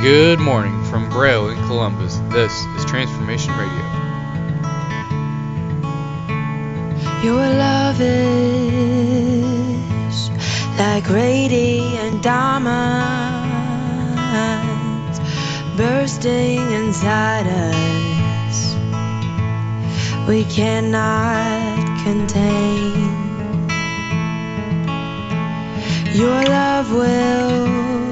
Good morning from Braille in Columbus. This is Transformation Radio. Your love is like radiant diamonds bursting inside us. We cannot contain. Your love will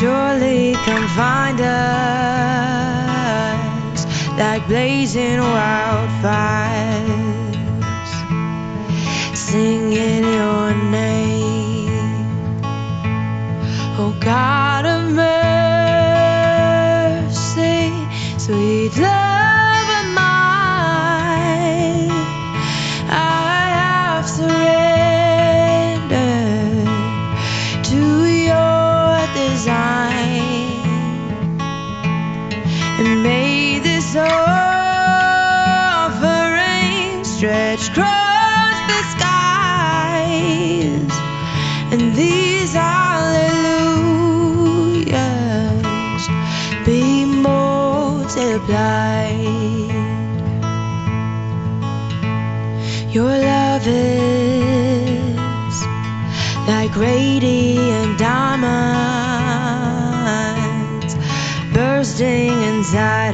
surely come find us like blazing wildfires, singing your name. Oh God of mercy,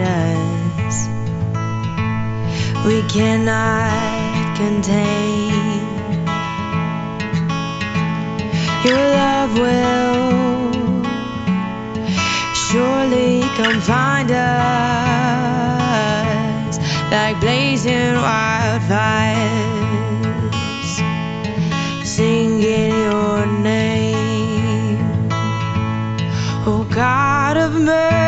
us. We cannot contain. Your love will surely come find us like blazing wildfires, singing your name. Oh God of mercy,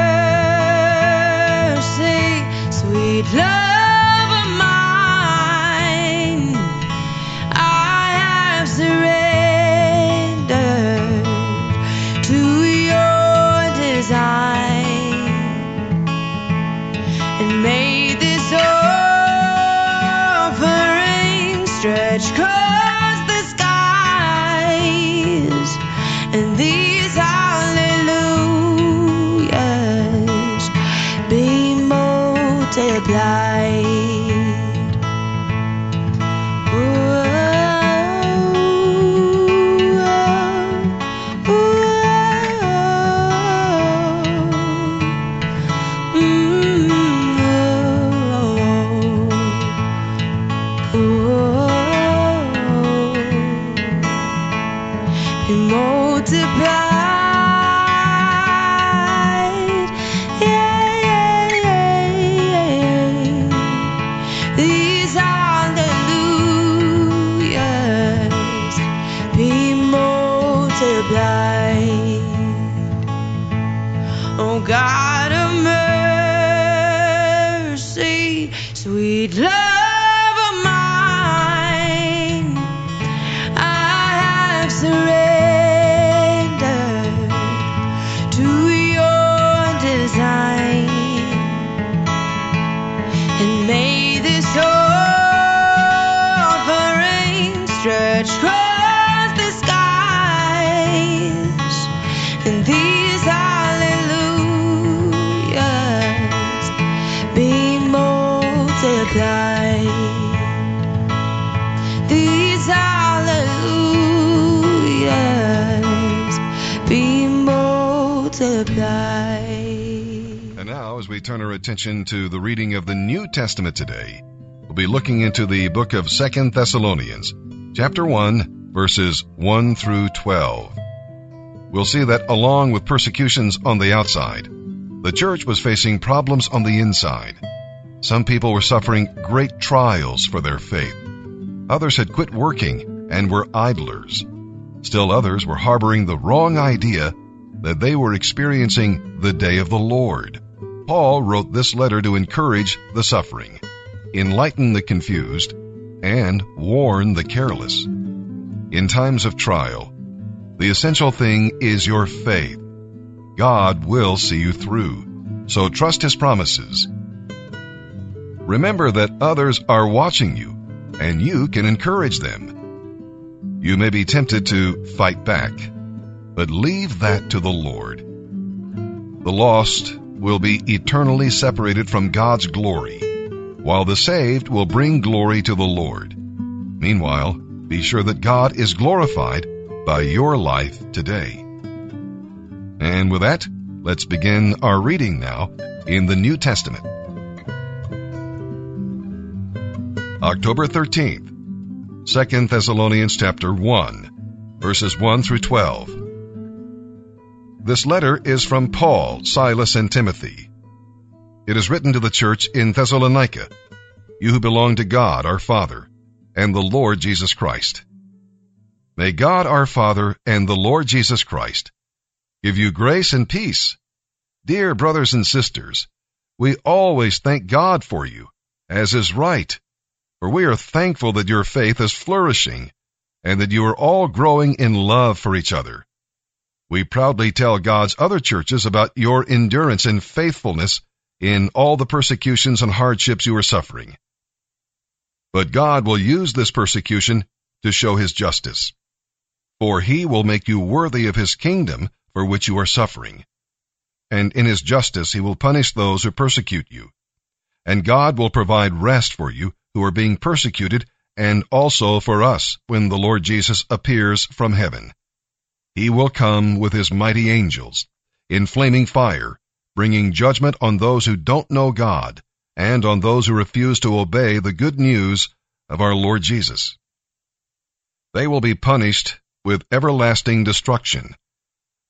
stretch multiplied. Oh God of mercy, sweet love And now, as we turn our attention to the reading of the New Testament today, we'll be looking into the book of Second Thessalonians, chapter 1, verses 1 through 12. We'll see that along with persecutions on the outside, the church was facing problems on the inside. Some people were suffering great trials for their faith. Others had quit working and were idlers. Still others were harboring the wrong idea that they were experiencing the day of the Lord. Paul wrote this letter to encourage the suffering, enlighten the confused, and warn the careless. In times of trial, the essential thing is your faith. God will see you through, so trust His promises. Remember that others are watching you, and you can encourage them. You may be tempted to fight back, but leave that to the Lord. The lost will be eternally separated from God's glory, while the saved will bring glory to the Lord. Meanwhile, be sure that God is glorified by your life today. And with that, let's begin our reading now in the New Testament. October 13th, 2 Thessalonians chapter 1, verses 1 through 12. This letter is from Paul, Silas, and Timothy. It is written to the church in Thessalonica, you who belong to God our Father, and the Lord Jesus Christ. May God our Father and the Lord Jesus Christ give you grace and peace. Dear brothers and sisters, we always thank God for you, as is right, for we are thankful that your faith is flourishing and that you are all growing in love for each other. We proudly tell God's other churches about your endurance and faithfulness in all the persecutions and hardships you are suffering. But God will use this persecution to show his justice. For he will make you worthy of his kingdom for which you are suffering. And in his justice he will punish those who persecute you. And God will provide rest for you who are being persecuted and also for us when the Lord Jesus appears from heaven. He will come with his mighty angels in flaming fire, bringing judgment on those who don't know God and on those who refuse to obey the good news of our Lord Jesus. They will be punished with everlasting destruction,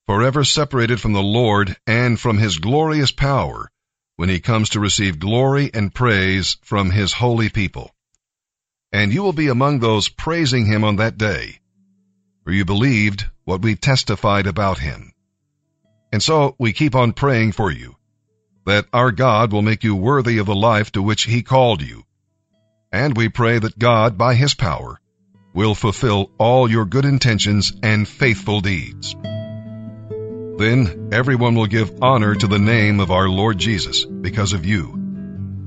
forever separated from the Lord and from his glorious power when he comes to receive glory and praise from his holy people. And you will be among those praising him on that day, for you believed what we testified about him. And so we keep on praying for you, that our God will make you worthy of the life to which he called you. And we pray that God, by his power, will fulfill all your good intentions and faithful deeds. Then everyone will give honor to the name of our Lord Jesus because of you,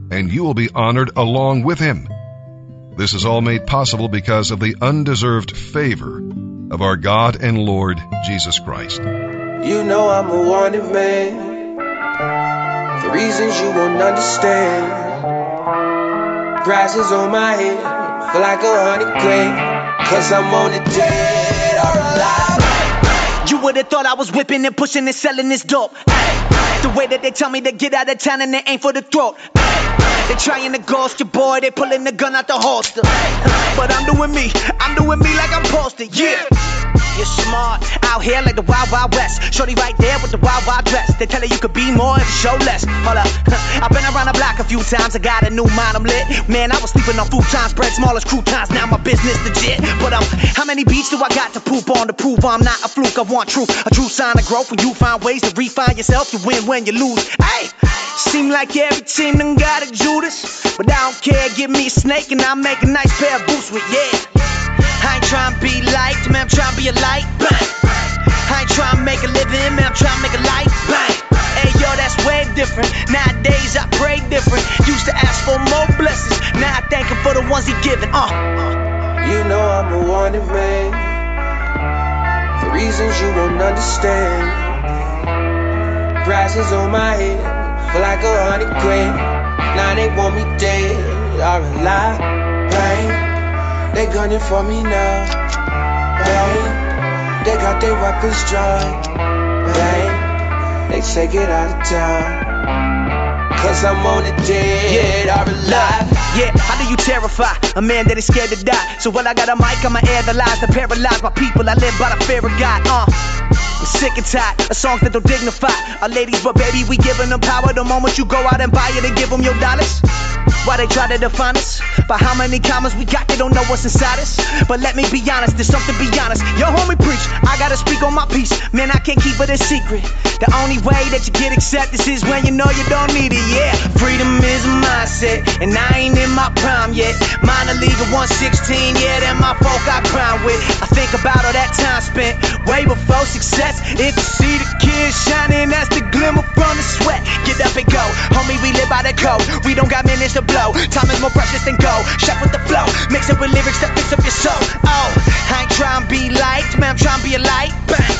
and you will be honored along with him. This is all made possible because of the undeserved favor of our God and Lord Jesus Christ. You know I'm a wanted man for reasons you won't understand. Prices on my head feel like a hundred grand, cause I'm on the dead or alive. You would've thought I was whipping and pushing and selling this dope. Ay, The way that they tell me to get out of town and they ain't for the throat. They trying to ghost your boy, they pulling the gun out the holster. But I'm doing me, I'm doing me like I'm posted, yeah. You're smart, out here like the Wild Wild West. Shorty right there with the Wild Wild dress. They tell her you could be more if you show less. Hold up, I've been around the block a few times. I got a new mind, I'm lit. Man, I was sleeping on futons, bread small as croutons. Now my business legit. But um, how many beats do I got to poop on to prove I'm not a fluke? I want truth, a true sign of growth. When you find ways to refine yourself, you win when you lose. Hey, seem like every team done got a Judas, but I don't care. Give me a snake and I'll make a nice pair of boots with yeah. I ain't trying to be liked, man, I'm trying to be a light. Bang. I ain't trying to make a living, man, I'm trying to make a life. Bang. Hey, yo, that's way different. Nowadays, I pray different. Used to ask for more blessings. Now I thank him for the ones he given. Uh. You know I'm a wanted man for reasons you won't understand. Prices on my head feel like a hundred grand. Now they want me dead or alive. They gunning for me now. Bang. They got their weapons drawn. Bang. They say it out of town. Cause I'm on the dead or alive. Yeah, how do you terrify a man that is scared to die? So when I got a mic, I'ma lies that paralyze my people. I live by the fear of God. Uh. I'm sick and tired of songs that don't dignify our ladies, but baby, we giving them power. The moment you go out and buy it and give them your dollars. Why they try to define us? By how many commas we got, they don't know what's inside us. But let me be honest, there's something be honest. Your homie preach, I gotta speak on my piece. Man, I can't keep it a secret. The only way that you get acceptance is when you know you don't need it. Yeah, freedom is a mindset, and I ain't in my prime yet. Minor league of 116, yeah, that my folk I grind with. I think about all that time spent way before success. If you see the kids shining, that's the glimmer from the sweat. Get up and go, homie, we live by the code. We don't got minutes to blow. Time is more precious than gold. Chef with the flow, mix it with lyrics that fix up your soul. Oh, I ain't trying to be liked, man, I'm trying to be a light. Bang.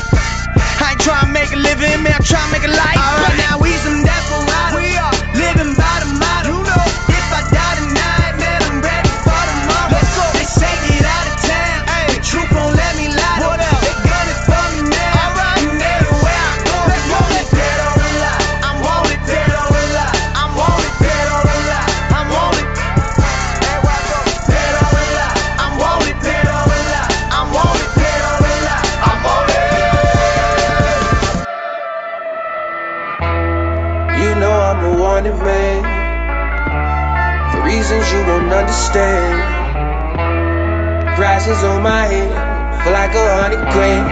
I ain't trying to make a living, man, I'm trying to make a life. Alright, now we some that's we are living by the motto. Won't. Prices on my head, feel like a hundred grand.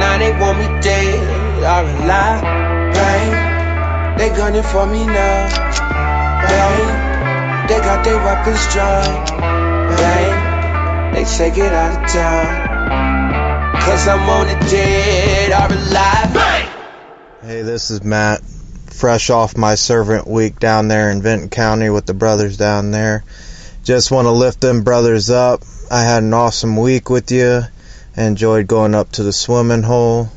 Now they want me dead or alive. Bang, they gunning for me now. Bang, they got their weapons drawn. Bang, they say get out of town. Cause I'm on the dead alive. Bang! Hey, this is Matt, fresh off my servant week down there in Vinton County with the brothers down there. Just want to lift them brothers up. I had an awesome week with you. Enjoyed going up to the swimming hole,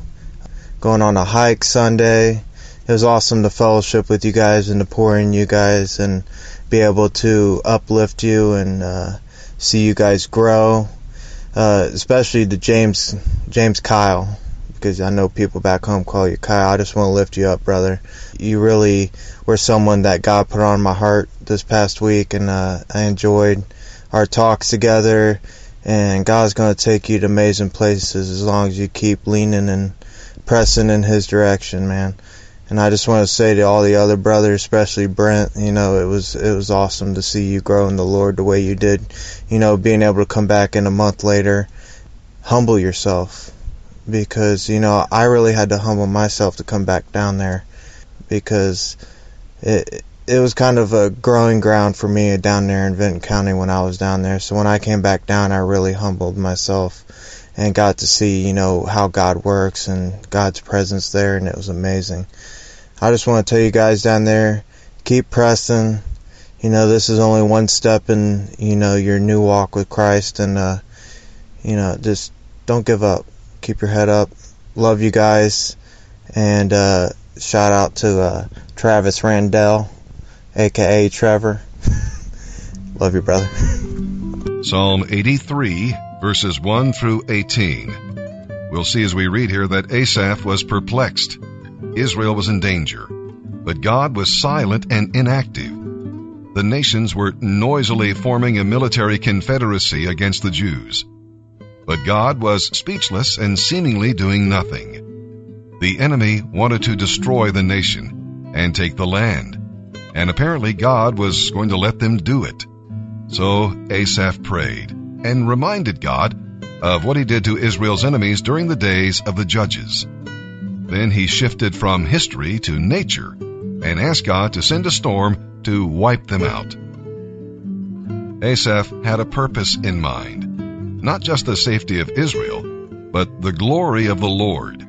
going on a hike Sunday. It was awesome to fellowship with you guys and to pour in you guys and be able to uplift you and uh, see you guys grow. Uh, especially the James James Kyle because I know people back home call you Kyle. I just want to lift you up, brother. You really were someone that God put on my heart this past week, and uh, I enjoyed our talks together. And God's going to take you to amazing places as long as you keep leaning and pressing in His direction, man. And I just want to say to all the other brothers, especially Brent, you know, it was it was awesome to see you grow in the Lord the way you did. You know, being able to come back in a month later, humble yourself because you know I really had to humble myself to come back down there because it it was kind of a growing ground for me down there in Vinton County when I was down there. So when I came back down, I really humbled myself and got to see you know how God works and God's presence there, and it was amazing. I just want to tell you guys down there, keep pressing. You know, this is only one step in you know your new walk with Christ, and uh, you know just don't give up keep your head up. Love you guys. And uh, shout out to uh, Travis Randell, aka Trevor. Love you, brother. Psalm 83, verses 1 through 18. We'll see as we read here that Asaph was perplexed. Israel was in danger. But God was silent and inactive. The nations were noisily forming a military confederacy against the Jews. But God was speechless and seemingly doing nothing. The enemy wanted to destroy the nation and take the land, and apparently God was going to let them do it. So Asaph prayed and reminded God of what he did to Israel's enemies during the days of the judges. Then he shifted from history to nature and asked God to send a storm to wipe them out. Asaph had a purpose in mind not just the safety of Israel, but the glory of the Lord.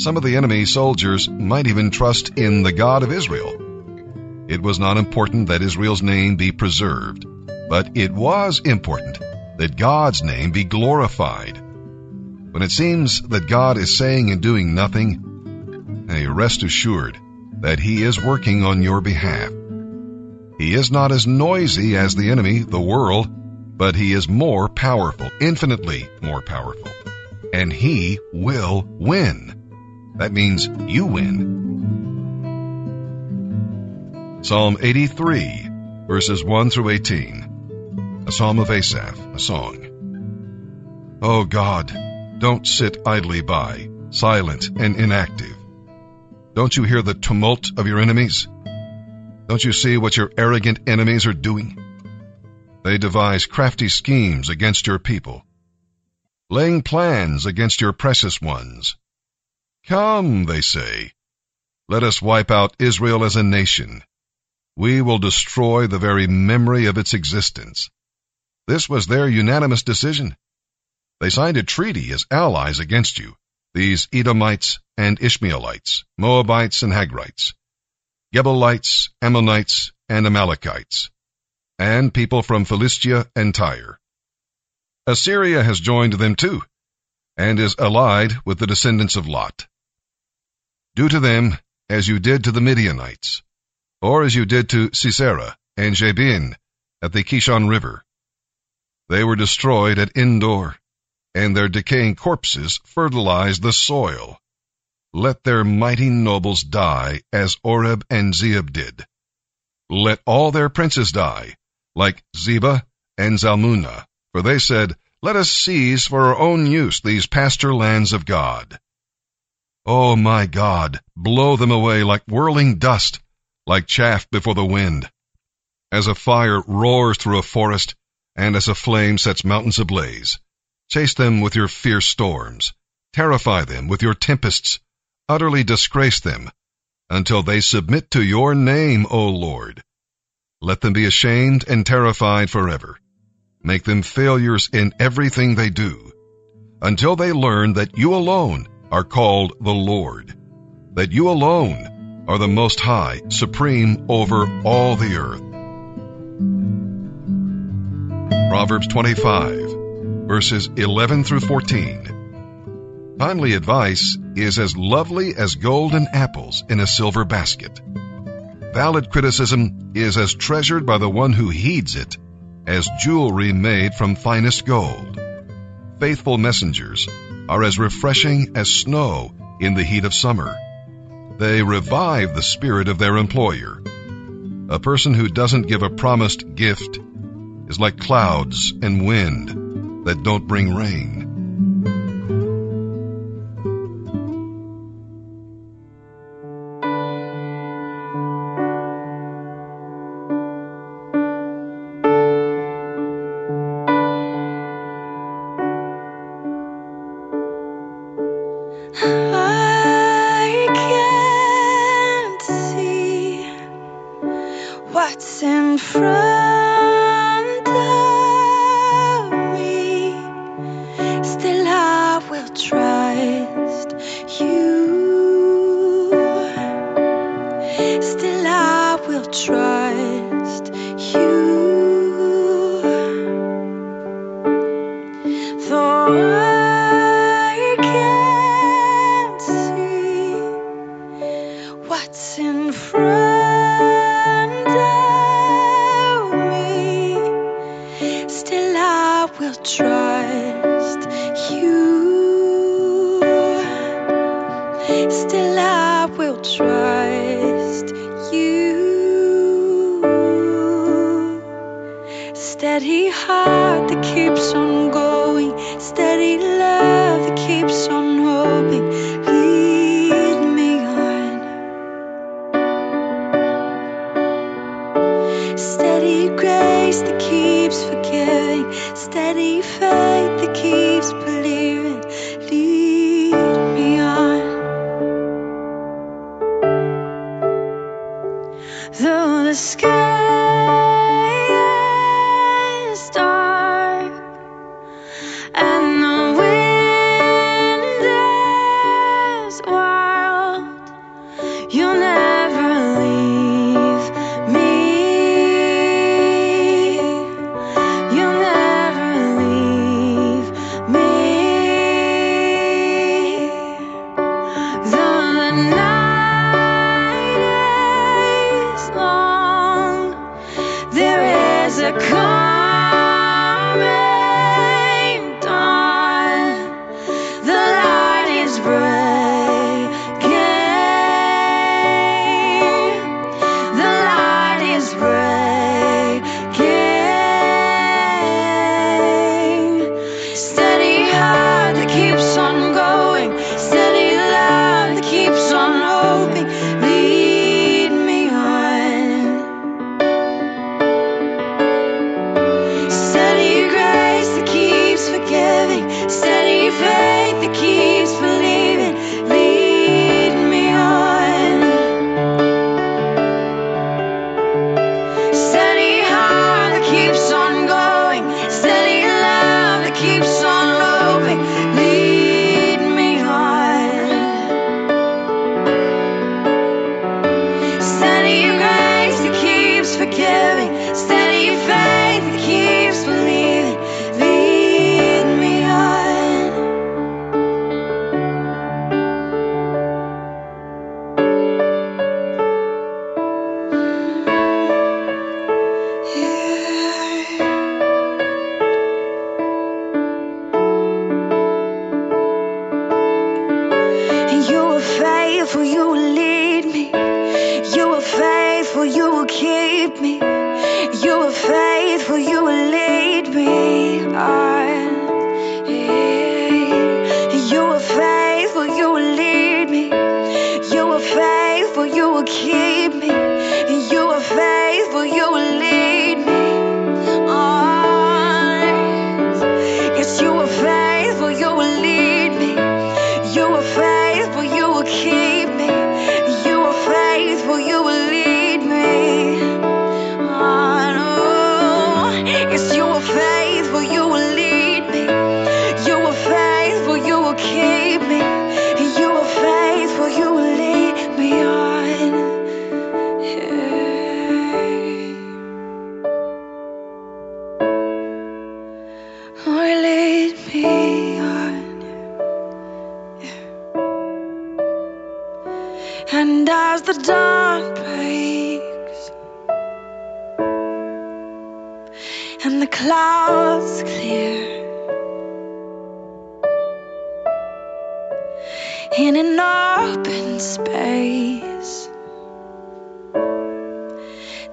Some of the enemy soldiers might even trust in the God of Israel. It was not important that Israel's name be preserved, but it was important that God's name be glorified. When it seems that God is saying and doing nothing, hey, rest assured that He is working on your behalf. He is not as noisy as the enemy, the world, but he is more powerful, infinitely more powerful. And he will win. That means you win. Psalm 83, verses 1 through 18. A psalm of Asaph, a song. Oh God, don't sit idly by, silent and inactive. Don't you hear the tumult of your enemies? Don't you see what your arrogant enemies are doing? They devise crafty schemes against your people, laying plans against your precious ones. Come, they say, let us wipe out Israel as a nation. We will destroy the very memory of its existence. This was their unanimous decision. They signed a treaty as allies against you, these Edomites and Ishmaelites, Moabites and Hagrites, Gebalites, Ammonites, and Amalekites and people from Philistia and Tyre. Assyria has joined them too, and is allied with the descendants of Lot. Do to them as you did to the Midianites, or as you did to Sisera and Jabin at the Kishon River. They were destroyed at Endor, and their decaying corpses fertilized the soil. Let their mighty nobles die as Oreb and Zeeb did. Let all their princes die, like Zeba and Zalmunna, for they said, Let us seize for our own use these pasture lands of God. O oh my God, blow them away like whirling dust, like chaff before the wind. As a fire roars through a forest, and as a flame sets mountains ablaze, chase them with your fierce storms, terrify them with your tempests, utterly disgrace them, until they submit to your name, O Lord. Let them be ashamed and terrified forever. Make them failures in everything they do, until they learn that you alone are called the Lord, that you alone are the Most High, supreme over all the earth. Proverbs 25, verses 11 through 14. Timely advice is as lovely as golden apples in a silver basket. Valid criticism is as treasured by the one who heeds it as jewelry made from finest gold. Faithful messengers are as refreshing as snow in the heat of summer. They revive the spirit of their employer. A person who doesn't give a promised gift is like clouds and wind that don't bring rain.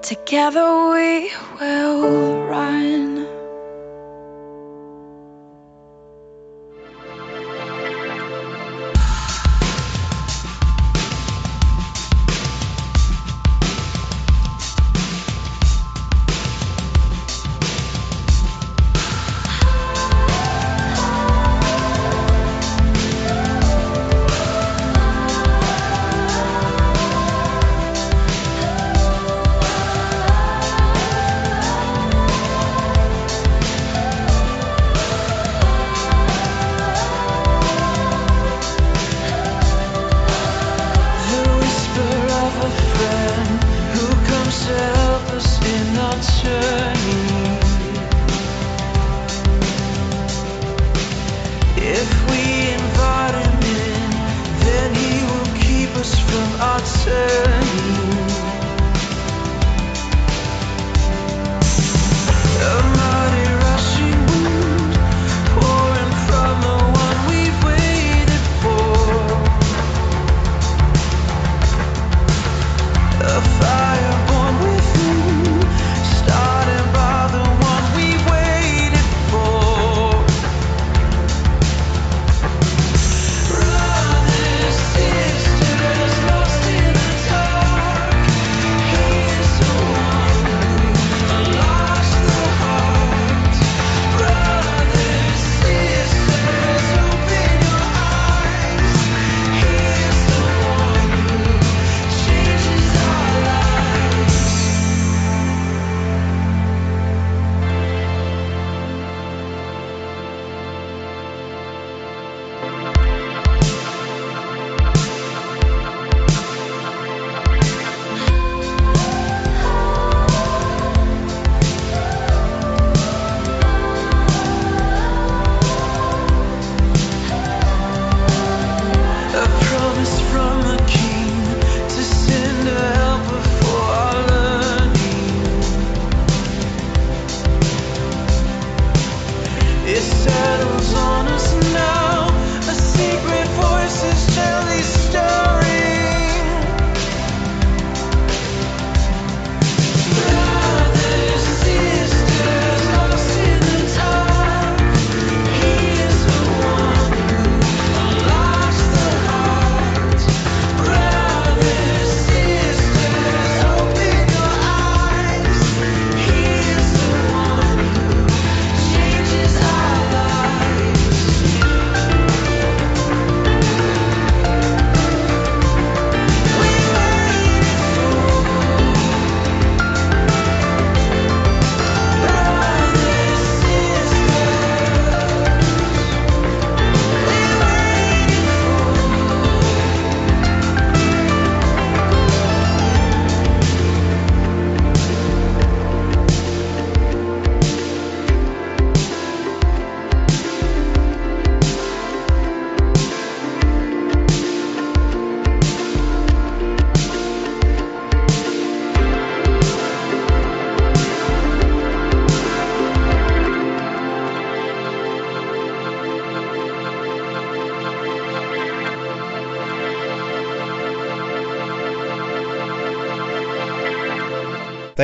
Together we will run.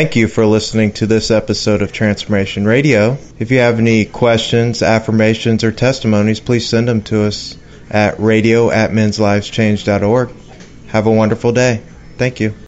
Thank you for listening to this episode of Transformation Radio. If you have any questions, affirmations, or testimonies, please send them to us at radio at men'slivechange.org. Have a wonderful day. Thank you.